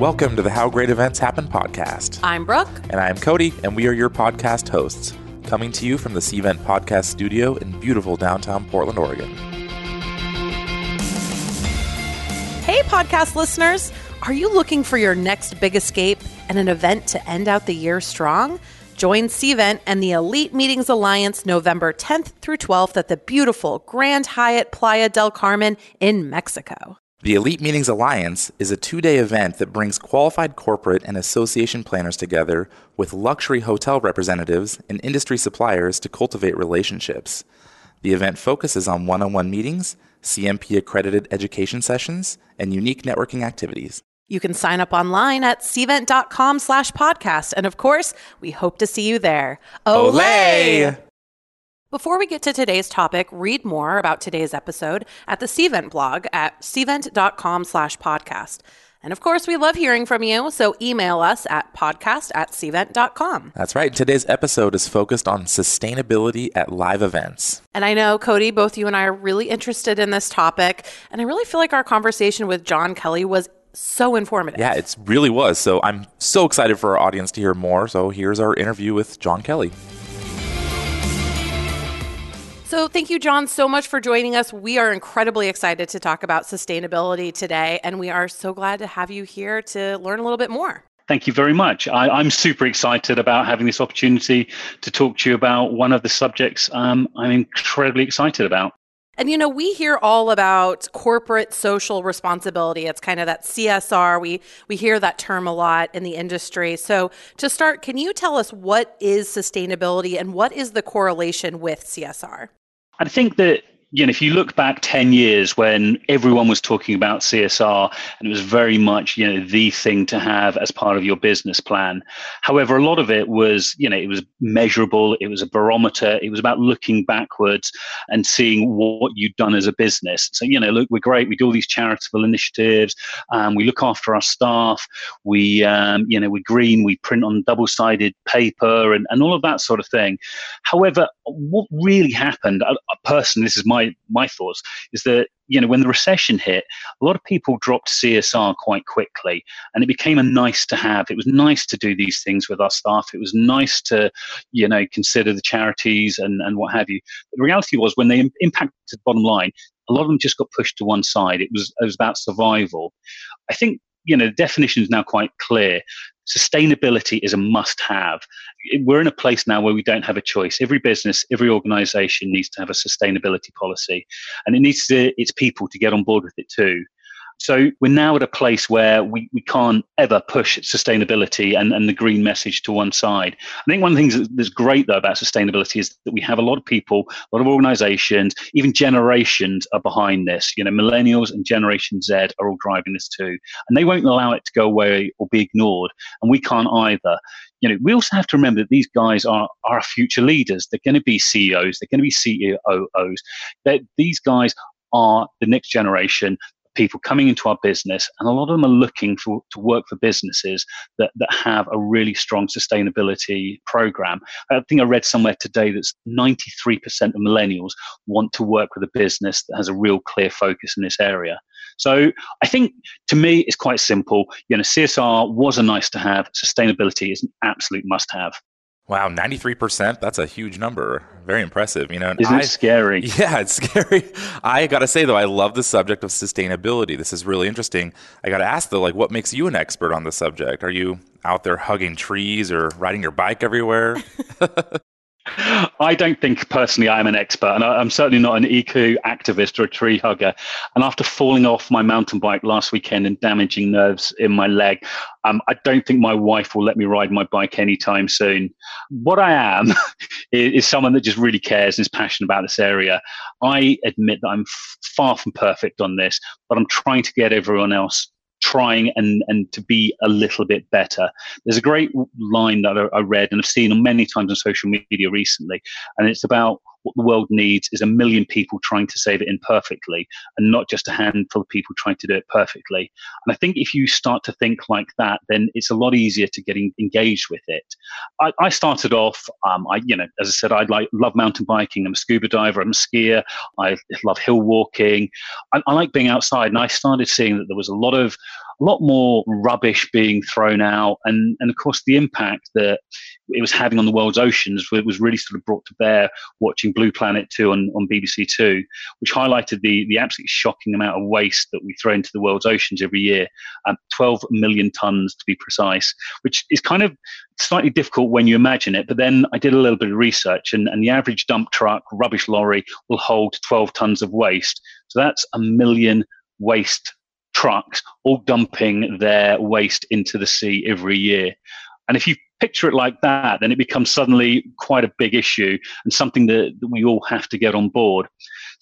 Welcome to the How Great Events Happen podcast. I'm Brooke. And I am Cody, and we are your podcast hosts, coming to you from the Cvent Podcast Studio in beautiful downtown Portland, Oregon. Hey, podcast listeners. Are you looking for your next big escape and an event to end out the year strong? Join Cvent and the Elite Meetings Alliance November 10th through 12th at the beautiful Grand Hyatt Playa del Carmen in Mexico. The Elite Meetings Alliance is a two day event that brings qualified corporate and association planners together with luxury hotel representatives and industry suppliers to cultivate relationships. The event focuses on one on one meetings, CMP accredited education sessions, and unique networking activities. You can sign up online at cvent.com slash podcast. And of course, we hope to see you there. Olay! Before we get to today's topic, read more about today's episode at the Cvent blog at cvent.com slash podcast. And of course, we love hearing from you, so email us at podcast at cvent.com. That's right. Today's episode is focused on sustainability at live events. And I know, Cody, both you and I are really interested in this topic. And I really feel like our conversation with John Kelly was so informative. Yeah, it really was. So I'm so excited for our audience to hear more. So here's our interview with John Kelly. So, thank you, John, so much for joining us. We are incredibly excited to talk about sustainability today, and we are so glad to have you here to learn a little bit more. Thank you very much. I, am super excited about having this opportunity to talk to you about one of the subjects um, I'm incredibly excited about. And you know, we hear all about corporate social responsibility. It's kind of that CSR. We we hear that term a lot in the industry. So, to start, can you tell us what is sustainability and what is the correlation with CSR? I think that you know, if you look back 10 years when everyone was talking about CSR and it was very much, you know, the thing to have as part of your business plan. However, a lot of it was, you know, it was measurable, it was a barometer, it was about looking backwards and seeing what you'd done as a business. So, you know, look, we're great, we do all these charitable initiatives, um, we look after our staff, we, um, you know, we're green, we print on double sided paper and, and all of that sort of thing. However, what really happened, personally, this is my my thoughts is that you know when the recession hit, a lot of people dropped CSR quite quickly, and it became a nice to have. It was nice to do these things with our staff. It was nice to you know consider the charities and and what have you. But the reality was when they impacted the bottom line, a lot of them just got pushed to one side. It was it was about survival. I think you know the definition is now quite clear sustainability is a must have. We're in a place now where we don't have a choice. Every business, every organization needs to have a sustainability policy, and it needs to, its people to get on board with it too. So we're now at a place where we, we can't ever push sustainability and, and the green message to one side. I think one of the things that's great though about sustainability is that we have a lot of people, a lot of organizations, even generations are behind this. You know, millennials and Generation Z are all driving this too. And they won't allow it to go away or be ignored. And we can't either you know, we also have to remember that these guys are are future leaders. They're going to be CEOs. They're going to be CEOs. That these guys are the next generation people coming into our business, and a lot of them are looking for to work for businesses that, that have a really strong sustainability program. I think I read somewhere today that 93% of millennials want to work with a business that has a real clear focus in this area. So I think to me it's quite simple. You know, CSR was a nice to have, sustainability is an absolute must have. Wow, 93%, that's a huge number. Very impressive, you know. Isn't I, it scary? Yeah, it's scary. I got to say though, I love the subject of sustainability. This is really interesting. I got to ask though, like what makes you an expert on the subject? Are you out there hugging trees or riding your bike everywhere? I don't think personally I'm an expert, and I'm certainly not an eco activist or a tree hugger. And after falling off my mountain bike last weekend and damaging nerves in my leg, um, I don't think my wife will let me ride my bike anytime soon. What I am is, is, someone that just really cares and is passionate about this area. I admit that I'm f- far from perfect on this, but I'm trying to get everyone else trying and, and to be a little bit better. There's a great line that I, I read and I've seen many times on social media recently, and it's about what the world needs is a million people trying to save it imperfectly and not just a handful of people trying to do it perfectly. And I think if you start to think like that, then it's a lot easier to get engaged with it. I, I started off, um, I, you know, as I said, I like love mountain biking. I'm a scuba diver. I'm a skier. I love hill walking. I, I like being outside. And I started seeing that there was a lot of a lot more rubbish being thrown out, and and of course the impact that it was having on the world's oceans was really sort of brought to bear watching Blue Planet 2 on, on BBC Two, which highlighted the the absolutely shocking amount of waste that we throw into the world's oceans every year, um, 12 million tons to be precise, which is kind of slightly difficult when you imagine it. But then I did a little bit of research, and, and the average dump truck, rubbish lorry, will hold 12 tons of waste. So that's a million waste trucks all dumping their waste into the sea every year. And if you picture it like that, then it becomes suddenly quite a big issue and something that, that we all have to get on board.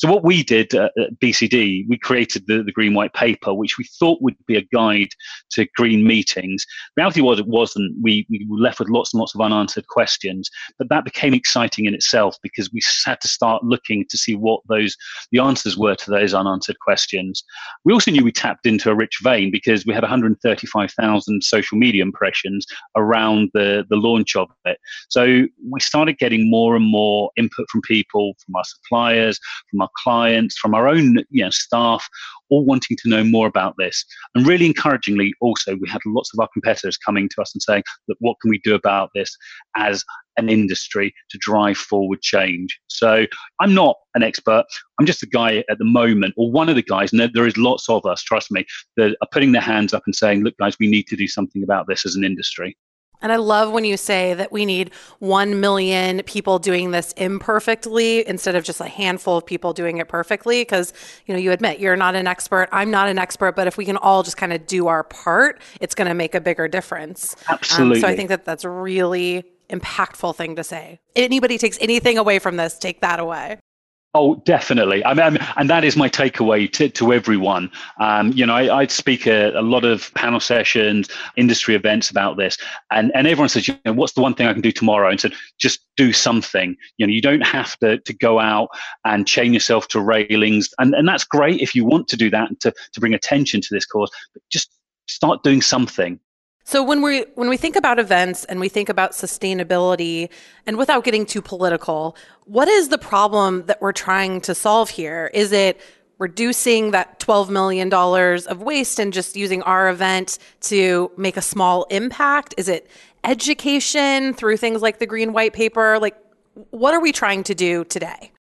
So what we did at BCD, we created the, the Green White Paper, which we thought would be a guide to green meetings. The reality was it wasn't. We, we were left with lots and lots of unanswered questions, but that became exciting in itself because we had to start looking to see what those the answers were to those unanswered questions. We also knew we tapped into a rich vein because we had 135,000 social media impressions around the, the launch of it. So we started getting more and more input from people, from our suppliers, from our clients, from our own you know, staff, all wanting to know more about this. And really encouragingly, also, we had lots of our competitors coming to us and saying, look, what can we do about this as an industry to drive forward change? So I'm not an expert. I'm just a guy at the moment, or one of the guys, and there is lots of us, trust me, that are putting their hands up and saying, look, guys, we need to do something about this as an industry. And I love when you say that we need 1 million people doing this imperfectly instead of just a handful of people doing it perfectly. Because, you know, you admit you're not an expert. I'm not an expert. But if we can all just kind of do our part, it's going to make a bigger difference. Absolutely. Um, so I think that that's a really impactful thing to say. Anybody takes anything away from this, take that away. Oh, definitely. I mean, and that is my takeaway to, to everyone. Um, you know, I, I speak a, a, lot of panel sessions, industry events about this, and, and everyone says, you know, what's the one thing I can do tomorrow? And said, just do something. You know, you don't have to, to go out and chain yourself to railings. And, and that's great if you want to do that to, to bring attention to this cause, but just start doing something. So when we when we think about events and we think about sustainability and without getting too political, what is the problem that we're trying to solve here? Is it reducing that 12 million dollars of waste and just using our event to make a small impact? Is it education through things like the green white paper? Like what are we trying to do today?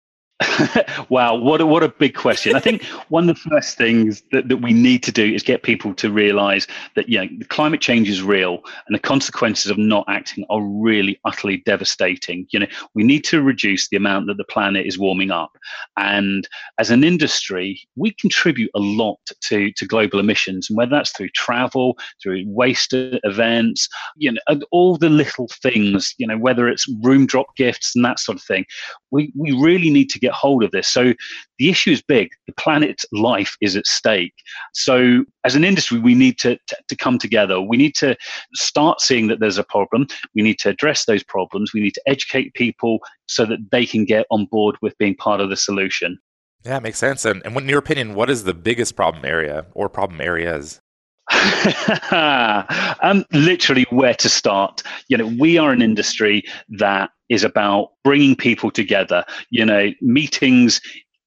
wow, what a, what a big question. I think one of the first things that, that we need to do is get people to realize that you know, the climate change is real and the consequences of not acting are really utterly devastating. You know, we need to reduce the amount that the planet is warming up. And as an industry, we contribute a lot to, to global emissions, and whether that's through travel, through waste events, you know, and all the little things, you know, whether it's room drop gifts and that sort of thing, we, we really need to get get hold of this. So the issue is big. The planet's life is at stake. So as an industry, we need to, to, to come together. We need to start seeing that there's a problem. We need to address those problems. We need to educate people so that they can get on board with being part of the solution. Yeah, it makes sense. And, and in your opinion, what is the biggest problem area or problem areas? um, literally where to start. You know, we are an industry that is about bringing people together. You know, meetings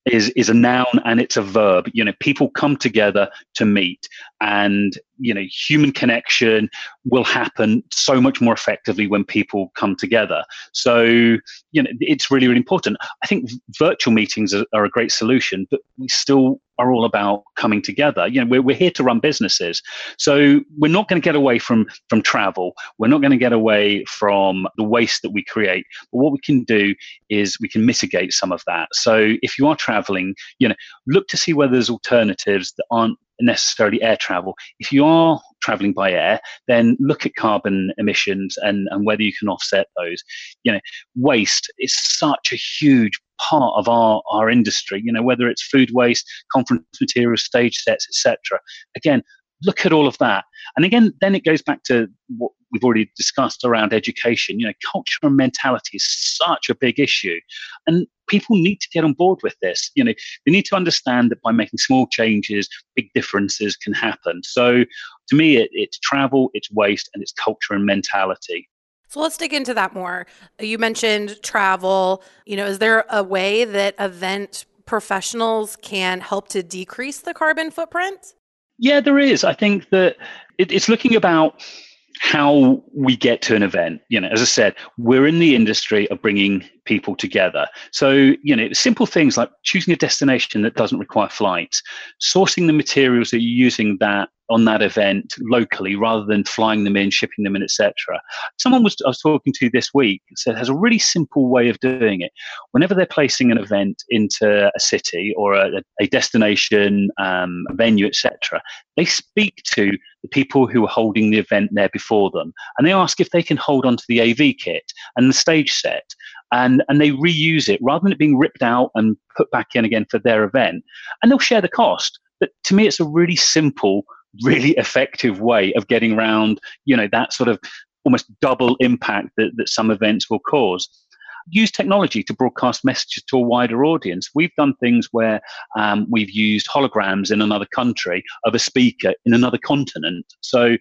is is a noun and it's a verb. You know, people come together to meet, and you know, human connection will happen so much more effectively when people come together. So, you know, it's really really important. I think virtual meetings are, are a great solution, but we still are all about coming together. You know, we're, we're here to run businesses. So we're not going to get away from, from travel. We're not going to get away from the waste that we create. But what we can do is we can mitigate some of that. So if you are traveling, you know, look to see whether there's alternatives that aren't necessarily air travel. If you are traveling by air, then look at carbon emissions and, and whether you can offset those. You know, waste is such a huge part of our, our industry, you know, whether it's food waste, conference materials, stage sets, etc. Again, look at all of that. And again, then it goes back to what we've already discussed around education. You know, culture and mentality is such a big issue. And people need to get on board with this. You know, they need to understand that by making small changes, big differences can happen. So to me, it, it's travel, it's waste, and it's culture and mentality. So let's dig into that more. You mentioned travel. You know, is there a way that event professionals can help to decrease the carbon footprint? Yeah, there is. I think that it, it's looking about how we get to an event. You know, as I said, we're in the industry of bringing people together. So, you know, simple things like choosing a destination that doesn't require flights, sourcing the materials that you're using that on that event locally rather than flying them in, shipping them in, etc. Someone was I was talking to this week said has a really simple way of doing it. Whenever they're placing an event into a city or a, a destination, um, venue, etc., they speak to the people who are holding the event there before them, and they ask if they can hold onto the AV kit and the stage set. And, and they reuse it rather than it being ripped out and put back in again for their event. And they'll share the cost. But to me, it's a really simple really effective way of getting around, you know, that sort of almost double impact that, that some events will cause use technology to broadcast messages to a wider audience. We've done things where um, we've used holograms in another country of a speaker in another continent. So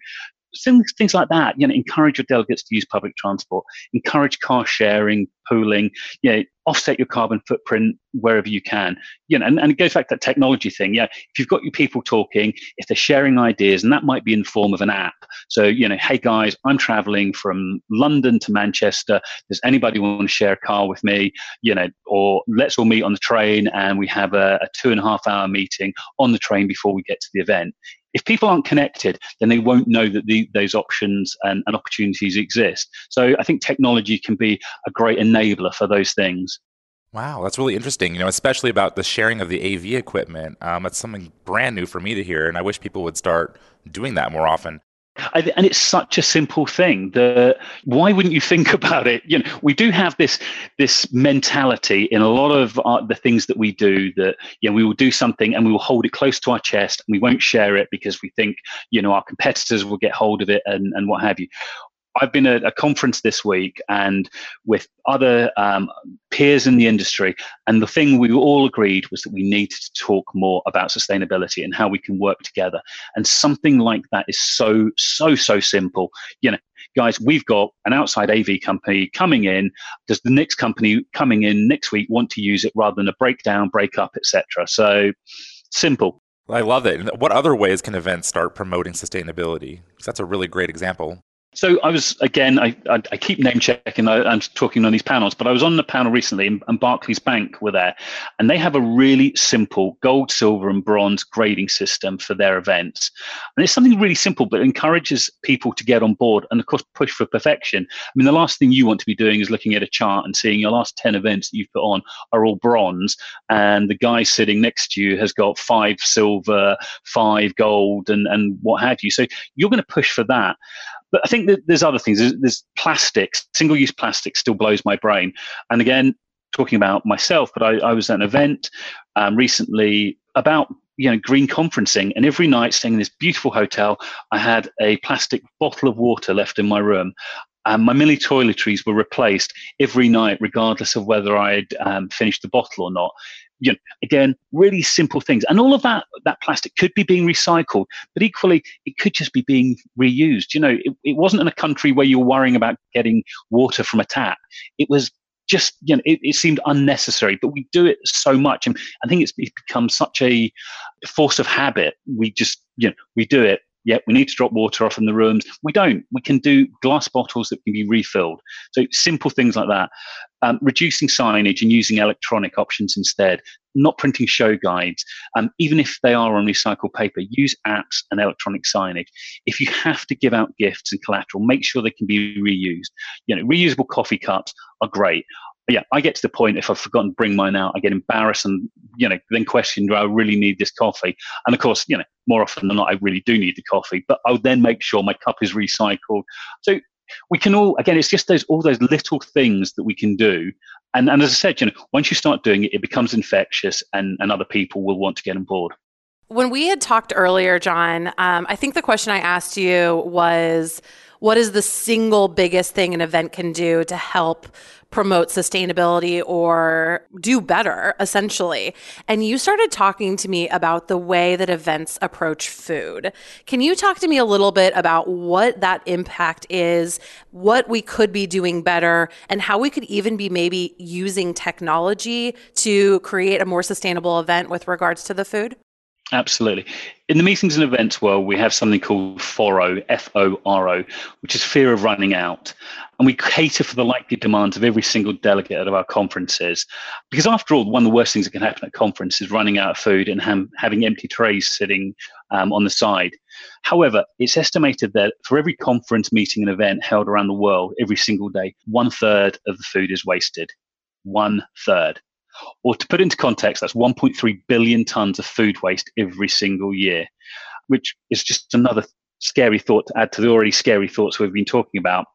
things, things like that. You know, encourage your delegates to use public transport. Encourage car sharing, pooling. You know, offset your carbon footprint wherever you can. You know, and, and it goes back to that technology thing. Yeah, if you've got your people talking, if they're sharing ideas, and that might be in the form of an app. So you know, hey guys, I'm traveling from London to Manchester. Does anybody want to share a car with me? You know, or let's all meet on the train and we have a, a two and a half hour meeting on the train before we get to the event if people aren't connected, then they won't know that the, those options and, and, opportunities exist. So I think technology can be a great enabler for those things. Wow, that's really interesting. You know, especially about the sharing of the AV equipment. Um, something brand new for me to hear, and I wish people would start doing that more often. And it's such a simple thing that why wouldn't you think about it? You know we do have this this mentality in a lot of our, the things that we do that you know we will do something and we will hold it close to our chest and we won't share it because we think you know our competitors will get hold of it and, and what have you I've been at a conference this week and with other um, peers in the industry, and the thing we all agreed was that we needed to talk more about sustainability and how we can work together. And something like that is so, so, so simple. You know, guys, we've got an outside AV company coming in. Does the next company coming in next week want to use it rather than a breakdown, break up, etc.? So simple. I love it. What other ways can events start promoting sustainability? Because that's a really great example. So I was again. I, I, I keep name checking uh, and talking on these panels, but I was on the panel recently, and, and, Barclays Bank were there, and they have a really simple gold, silver, and bronze grading system for their events, and it's something really simple, but encourages people to get on board, and of course push for perfection. I mean, the last thing you want to be doing is looking at a chart and seeing your last ten events that you've put on are all bronze, and the guy sitting next to you has got five silver, five gold, and and what have you. So you're going to push for that. But I think there's other things. There's, there's plastics. Single use plastic still blows my brain. And again, talking about myself, but I, I was at an event um, recently about you know green conferencing and every night staying in this beautiful hotel i had a plastic bottle of water left in my room and my mini toiletries were replaced every night regardless of whether i'd um, finished the bottle or not you know, again, really simple things. And all of that, that plastic could be being recycled, but equally, it could just be being reused. You know, it, it wasn't in a country where you're worrying about getting water from a tap. It was just, you know, it, it seemed unnecessary, but we do it so much. And I think it's, it's become such a force of habit. We just, you know, we do it yeah, we need to drop water off in the rooms. We don't. We can do glass bottles that can be refilled. So simple things like that. Um, reducing signage and using electronic options instead. Not printing show guides. Um, even if they are on recycled paper, use apps and electronic signage. If you have to give out gifts and collateral, make sure they can be reused. You know, reusable coffee cups are great yeah, I get to the point if I've forgotten to bring mine out, I get embarrassed and you know then question do I really need this coffee? And of course, you know more often than not, I really do need the coffee, but I'll then make sure my cup is recycled. So we can all again, it's just those all those little things that we can do. And and as I said, you know, once you start doing it, it becomes infectious, and and other people will want to get on board. When we had talked earlier, John, um, I think the question I asked you was, what is the single biggest thing an event can do to help promote sustainability or do better, essentially. And you started talking to me about the way that events approach food. Can you talk to me a little bit about what that impact is, what we could be doing better, and how we could even be maybe using technology to create a more sustainable event with regards to the food? Absolutely. In the meetings and events world, we have something called FORO, F O R O, which is fear of running out. And we cater for the likely demands of every single delegate at our conferences. Because after all, one of the worst things that can happen at conference is running out of food and ham- having empty trays sitting um, on the side. However, it's estimated that for every conference, meeting, and event held around the world every single day, one third of the food is wasted. One third. Or to put into context, that's 1.3 billion tons of food waste every single year, which is just another scary thought to add to the already scary thoughts we've been talking about.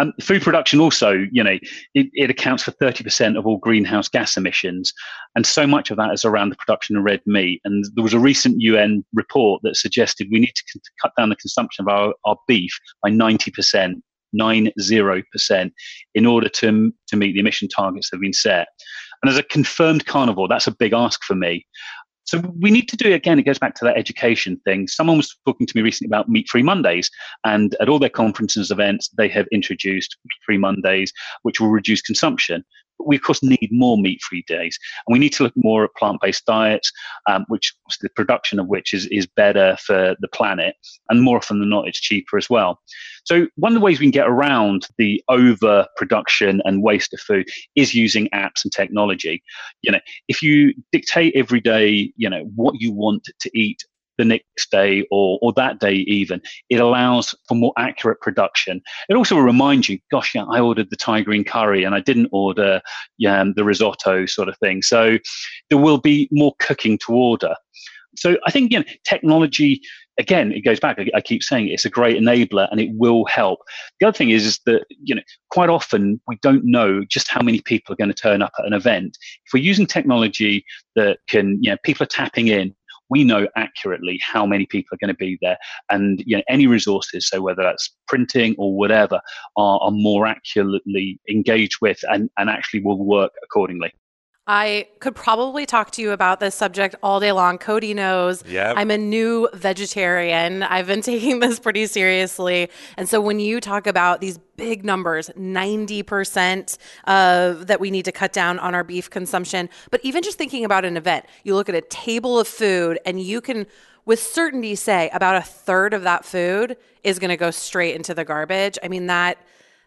And food production also, you know, it, it, accounts for 30% of all greenhouse gas emissions. And so much of that is around the production of red meat. And there was a recent UN report that suggested we need to c- cut down the consumption of our, our beef by 90%. 90% in order to, to meet the emission targets that have been set. And as a confirmed carnivore, that's a big ask for me. So we need to do it again. It goes back to that education thing. Someone was talking to me recently about meat free Mondays, and at all their conferences events, they have introduced meat free Mondays, which will reduce consumption. We, of course, need more meat free days. And we need to look more at plant based diets, um, which the production of which is, is better for the planet. And more often than not, it's cheaper as well. So, one of the ways we can get around the overproduction and waste of food is using apps and technology. You know, if you dictate every day, you know, what you want to eat the next day or, or that day even. It allows for more accurate production. It also will remind you, gosh, yeah, I ordered the Thai green curry and I didn't order yeah, the risotto sort of thing. So there will be more cooking to order. So I think you know, technology again, it goes back. I, keep saying it's a great enabler and it will help. The other thing is, is that you know quite often we don't know just how many people are going to turn up at an event. If we're using technology that can, you know, people are tapping in, we know accurately how many people are going to be there. And you know any resources so whether that's printing or whatever are, are more accurately engaged with and, and actually will work accordingly I could probably talk to you about this subject all day long. Cody knows yep. I'm a new vegetarian. I've been taking this pretty seriously. And so when you talk about these big numbers, 90% of that we need to cut down on our beef consumption, but even just thinking about an event, you look at a table of food and you can with certainty say about a third of that food is going to go straight into the garbage. I mean that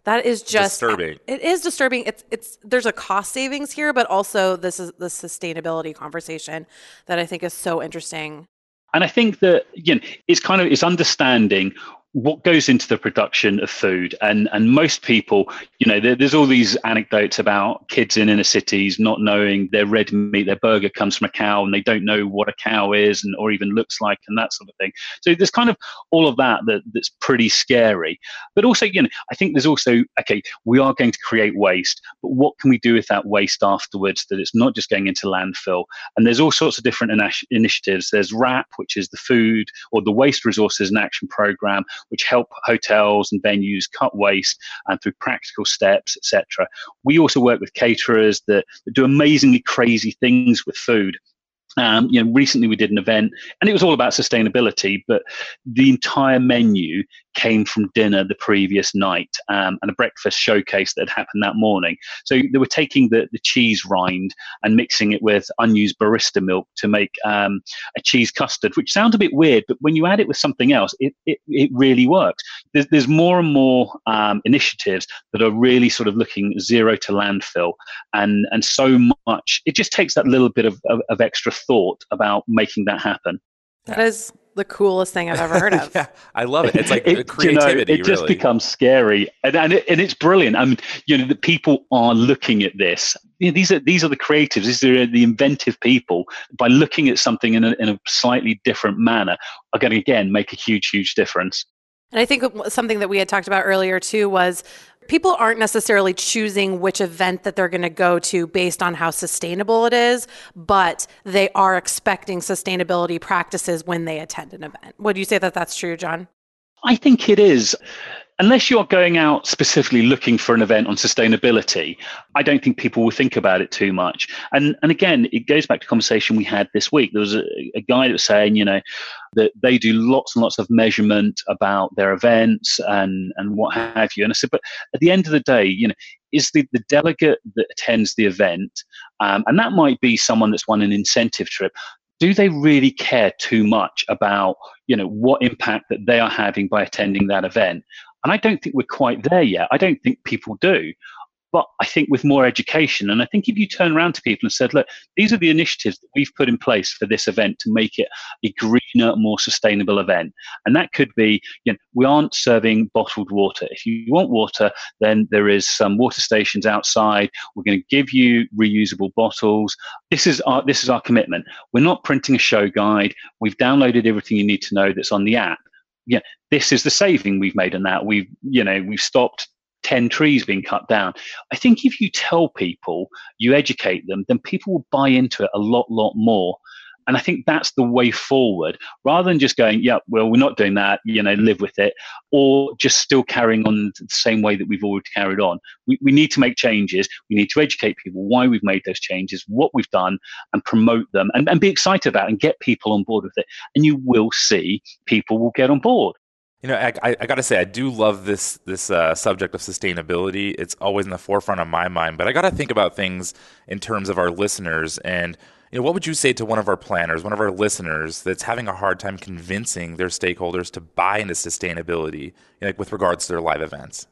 that is just disturbing. It is disturbing. It's it's there's a cost savings here, but also this is the sustainability conversation that I think is so interesting. And I think that again, it's kind of it's understanding what goes into the production of food. And and most people you know there, there's all these anecdotes about kids in inner cities not knowing their red meat their burger comes from a cow and they don't know what a cow is and or even looks like and that sort of thing. So there's kind of all of that, that that's pretty scary. But also you know i think there's also okay we are going to create waste but what can we do with that waste afterwards that it's not just going into landfill? And there's all sorts of different initiatives. There's WRAP which is the food or the waste resources and action program which help hotels and venues cut waste and through practical steps, etc. We also work with caterers that, that do amazingly crazy things with food. Um, you know, recently we did an event, and it was all about sustainability. But the entire menu came from dinner the previous night um, and a breakfast showcase that had happened that morning. So they were taking the, the cheese rind and mixing it with unused barista milk to make um, a cheese custard, which sounds a bit weird, but when you add it with something else, it, it, it really works. There's, there's more and more um, initiatives that are really sort of looking zero to landfill, and, and so much, it just takes that little bit of, of, of extra thought about making that happen. That is the coolest thing I've ever heard of. yeah, I love it. It's like it, creativity. You know, it just really. becomes scary, and and, it, and, it's brilliant. I mean, you know, the people are looking at this. You know, these are these are the creatives. These are the inventive people. By looking at something in a, in a slightly different manner, are going to again make a huge, huge difference. And I think something that we had talked about earlier too was people aren't necessarily choosing which event that they're going to go to based on how sustainable it is, but they are expecting sustainability practices when they attend an event. Would you say that that's true, John? I think it is unless you're going out specifically looking for an event on sustainability, I don't think people will think about it too much. And and again, it goes back to conversation we had this week. There was a, a guy that was saying, you know, that they do lots and lots of measurement about their events and and what have you. And I said, but at the end of the day, you know, is the, the delegate that attends the event, um, and that might be someone that's won an incentive trip do they really care too much about you know what impact that they are having by attending that event and i don't think we're quite there yet i don't think people do but I think with more education, and I think if you turn around to people and said, look, these are the initiatives that we've put in place for this event to make it a greener, more sustainable event. And that could be, you know, we aren't serving bottled water. If you want water, then there is some water stations outside. We're going to give you reusable bottles. This is our this is our commitment. We're not printing a show guide. We've downloaded everything you need to know that's on the app. Yeah, this is the saving we've made on that. We've, you know, we've stopped 10 trees being cut down. I think if you tell people, you educate them, then people will buy into it a lot, lot more. And I think that's the way forward rather than just going, yeah, well, we're not doing that, you know, live with it, or just still carrying on the same way that we've already carried on. We, we need to make changes. We need to educate people why we've made those changes, what we've done, and promote them and, and be excited about and get people on board with it. And you will see people will get on board. You know, I, I, got to say, I do love this this uh, subject of sustainability. It's always in the forefront of my mind. But I got to think about things in terms of our listeners. And you know, what would you say to one of our planners, one of our listeners that's having a hard time convincing their stakeholders to buy into sustainability, like with regards to their live events?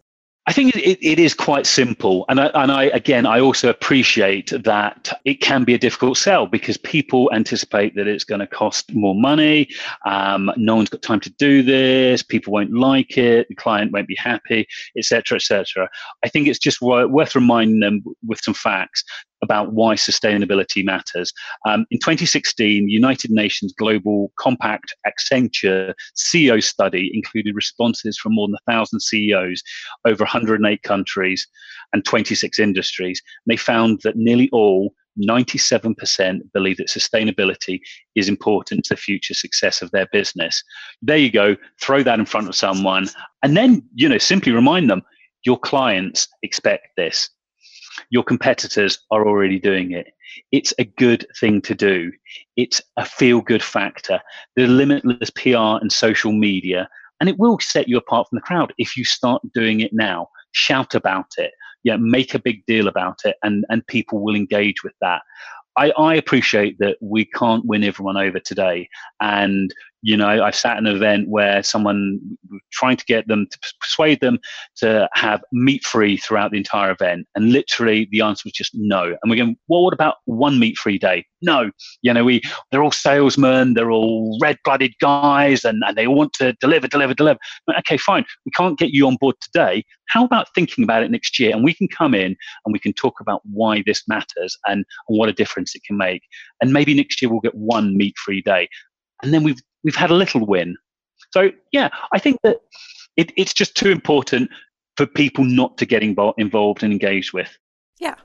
I think it, it is quite simple. And I, and I, again, I also appreciate that it can be a difficult sell because people anticipate that it's going to cost more money. Um, no one's got time to do this. People won't like it. The client won't be happy, etc., etc. I think it's just worth reminding them with some facts about why sustainability matters. Um, in 2016, United Nations Global Compact Accenture CEO study included responses from more than 1,000 CEOs over 108 countries and 26 industries. And they found that nearly all 97% believe that sustainability is important to the future success of their business. There you go, throw that in front of someone, and then, you know, simply remind them your clients expect this your competitors are already doing it. It's a good thing to do. It's a feel good factor. The limitless PR and social media, and it will set you apart from the crowd if you start doing it now. Shout about it. Yeah, make a big deal about it, and, and people will engage with that. I, I, appreciate that we can't win everyone over today. And you know, I've sat in an event where someone trying to get them to persuade them to have meat free throughout the entire event, and literally the answer was just no. And we're going, well, what about one meat free day? No, you know, we they're all salesmen, they're all red blooded guys, and, and they want to deliver, deliver, deliver. But, okay, fine, we can't get you on board today. How about thinking about it next year? And we can come in and we can talk about why this matters and, and what a difference it can make. And maybe next year we'll get one meat free day and then we've we've had a little win. So yeah, I think that it, it's just too important for people not to get involved and engaged with. Yeah.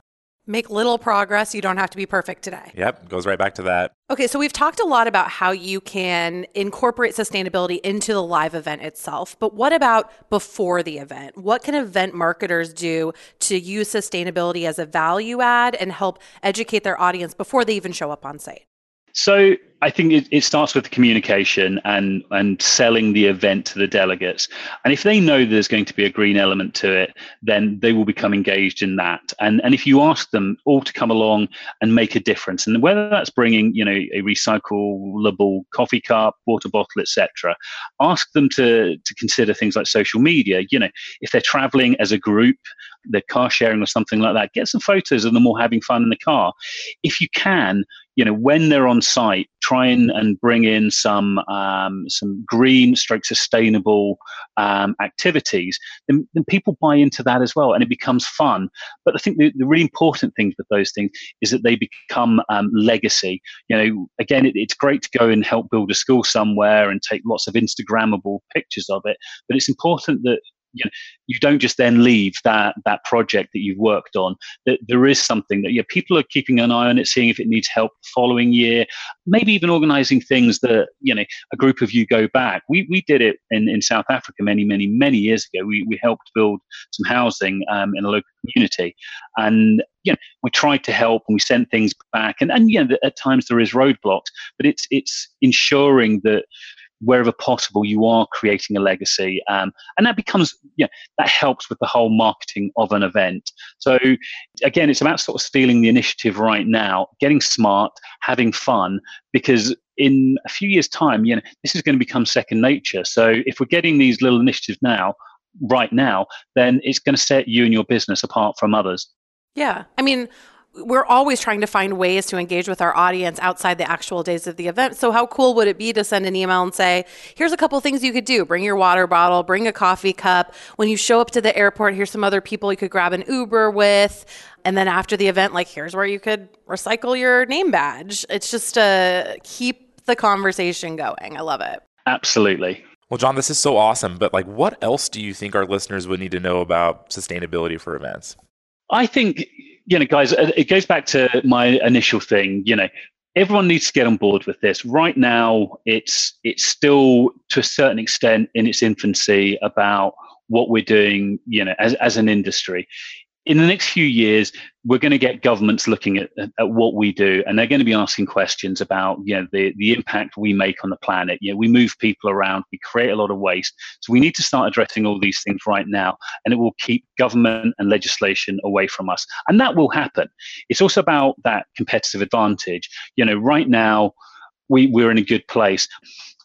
Make little progress. You don't have to be perfect today. Yep, goes right back to that. Okay, so we've talked a lot about how you can incorporate sustainability into the live event itself, but what about before the event? What can event marketers do to use sustainability as a value add and help educate their audience before they even show up on site? So I think it, it, starts with the communication and and selling the event to the delegates. And if they know there's going to be a green element to it, then they will become engaged in that. And and if you ask them all to come along and make a difference, and whether that's bringing you know a recyclable coffee cup, water bottle, etc., ask them to to consider things like social media. You know, if they're traveling as a group, they're car sharing or something like that, get some photos of them all having fun in the car. If you can, you know, when they're on site, try and, and bring in some um, some green stroke sustainable um, activities, then, then, people buy into that as well and it becomes fun. But I think the, the really important thing with those things is that they become um, legacy. You know, again, it, it's great to go and help build a school somewhere and take lots of Instagrammable pictures of it, but it's important that you know you don't just then leave that that project that you've worked on. That there is something that yeah people are keeping an eye on it seeing if it needs help the following year. Maybe even organizing things that you know a group of you go back. We we did it in in south africa many many many years ago. We we helped build some housing um, in a local community. And you know, we tried to help and we sent things back. And and you know at times there is roadblocks but it's it's ensuring that wherever possible, you are creating a legacy. Um, and that becomes, you know, that helps with the whole marketing of an event. So again, it's about sort of stealing the initiative right now, getting smart, having fun, because in a few years' time, you know, this is going to become second nature. So if we're getting these little initiatives now, right now, then it's going to set you and your business apart from others. Yeah. I mean, we're always trying to find ways to engage with our audience outside the actual days of the event. So, how cool would it be to send an email and say, here's a couple things you could do bring your water bottle, bring a coffee cup. When you show up to the airport, here's some other people you could grab an Uber with. And then after the event, like, here's where you could recycle your name badge. It's just to keep the conversation going. I love it. Absolutely. Well, John, this is so awesome. But, like, what else do you think our listeners would need to know about sustainability for events? I think you know, guys, uh, it goes back to my initial thing. You know, everyone needs to get on board with this. Right now, it's it's still to a certain extent in its infancy about what we're doing. You know, as as an industry, in the next few years, we're going to get governments looking at, at, what we do, and they're going to be asking questions about you know the, the impact we make on the planet. You know, we move people around, we create a lot of waste, so we need to start addressing all these things right now, and it will keep government and legislation away from us, and that will happen. It's also about that competitive advantage. You know, right now we we're in a good place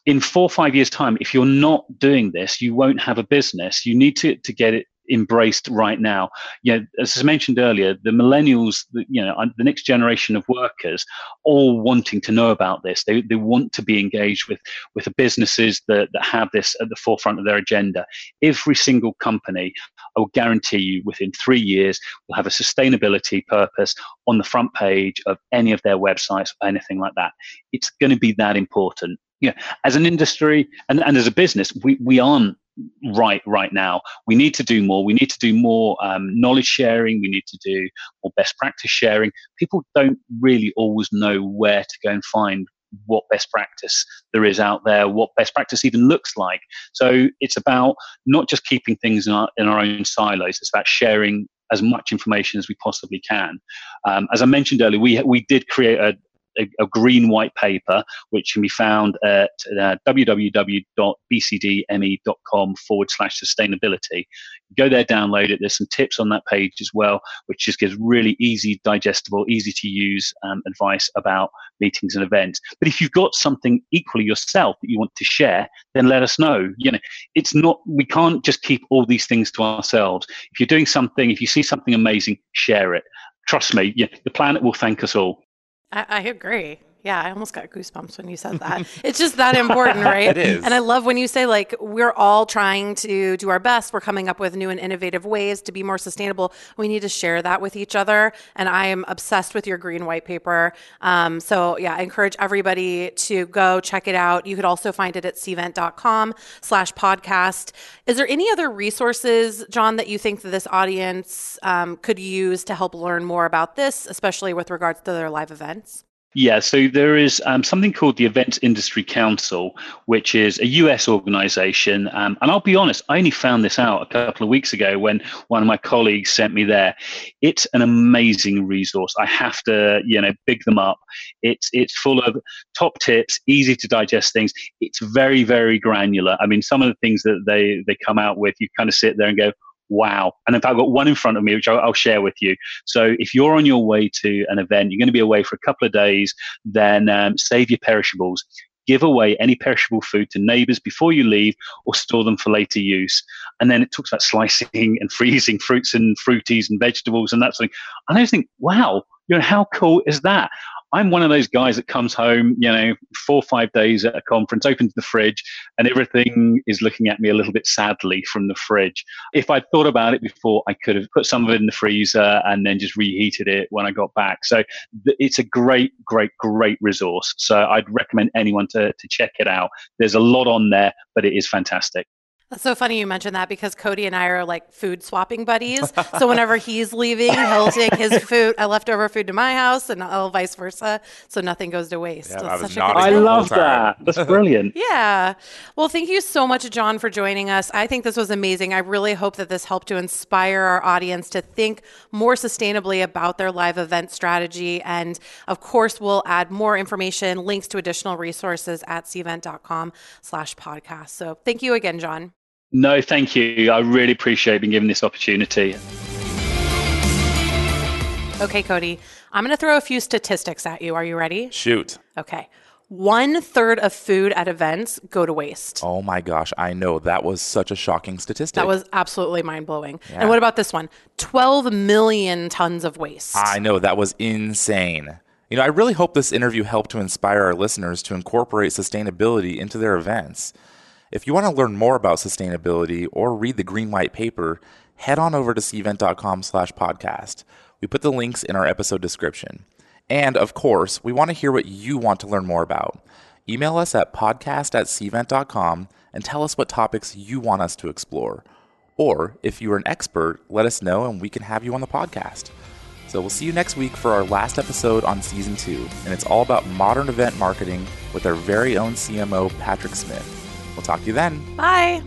in four or five years time if you're not doing this you won't have a business you need to, to get it embraced right now. Know, as I mentioned earlier, the millennials, you know, the next generation of workers, all wanting to know about this. They, they want to be engaged with with the businesses that, that have this at the forefront of their agenda. Every single company, I will guarantee you, within three years, will have a sustainability purpose on the front page of any of their websites, or anything like that. It's going to be that important. Yeah, as an industry and, and as a business, we, we aren't right right now. We need to do more. We need to do more um, knowledge sharing. We need to do more best practice sharing. People don't really always know where to go and find what best practice there is out there, what best practice even looks like. So it's about not just keeping things in our, in our own silos. It's about sharing as much information as we possibly can. Um, as I mentioned earlier, we we did create a, a, a, green white paper, which can be found at uh, www.bcdme.com forward slash sustainability. Go there, download it. There's some tips on that page as well, which just gives really easy, digestible, easy to use um, advice about meetings and events. But if you've got something equally yourself that you want to share, then let us know. You know, it's not, we can't just keep all these things to ourselves. If you're doing something, if you see something amazing, share it. Trust me, yeah, the planet will thank us all. I, I agree. Yeah, I almost got goosebumps when you said that. it's just that important, right? it is. And I love when you say, like, we're all trying to do our best. We're coming up with new and innovative ways to be more sustainable. We need to share that with each other. And I am obsessed with your green white paper. Um, so, yeah, I encourage everybody to go check it out. You could also find it at cvent.com slash podcast. Is there any other resources, John, that you think that this audience um, could use to help learn more about this, especially with regards to their live events? Yeah, so there is um, something called the Events Industry Council, which is a US organization. Um, and I'll be honest, I only found this out a couple of weeks ago when one of my colleagues sent me there. It's an amazing resource. I have to, you know, big them up. It's it's full of top tips, easy to digest things. It's very, very granular. I mean, some of the things that they they come out with, you kind of sit there and go, wow. And in fact, I've got one in front of me, which I'll, I'll, share with you. So if you're on your way to an event, you're going to be away for a couple of days, then um, save your perishables. Give away any perishable food to neighbors before you leave or store them for later use. And then it talks about slicing and freezing fruits and fruities and vegetables and that sort of thing. And I just think, wow, you know, how cool is that? I'm one of those guys that comes home, you know, four or five days at a conference, opens the fridge, and everything is looking at me a little bit sadly from the fridge. If I'd thought about it before, I could have put some of it in the freezer and then just reheated it when I got back. So th- it's a great, great, great resource. So I'd recommend anyone to, to check it out. There's a lot on there, but it is fantastic. That's so funny you mentioned that because Cody and I are like food swapping buddies. so whenever he's leaving, he'll take his food, uh, leftover food to my house, and I'll vice versa. So nothing goes to waste. Yeah, That's I such a nodding good I the time. whole love that. That's brilliant. Yeah. Well, thank you so much, John, for joining us. I think this was amazing. I really hope that this helped to inspire our audience to think more sustainably about their live event strategy. And of course, we'll add more information, links to additional resources at cvent.com slash podcast. So thank you again, John. No, thank you. I really appreciate being given this opportunity. Okay, Cody, I'm going to throw a few statistics at you. Are you ready? Shoot. Okay. One third of food at events go to waste. Oh my gosh, I know. That was such a shocking statistic. That was absolutely mind blowing. Yeah. And what about this one? 12 million tons of waste. I know. That was insane. You know, I really hope this interview helped to inspire our listeners to incorporate sustainability into their events. If you want to learn more about sustainability or read the green white paper, head on over to cvent.com slash podcast. We put the links in our episode description. And of course, we want to hear what you want to learn more about. Email us at podcast at cvent.com and tell us what topics you want us to explore. Or if you are an expert, let us know and we can have you on the podcast. So we'll see you next week for our last episode on season two, and it's all about modern event marketing with our very own CMO, Patrick Smith. Talk to you then. Bye.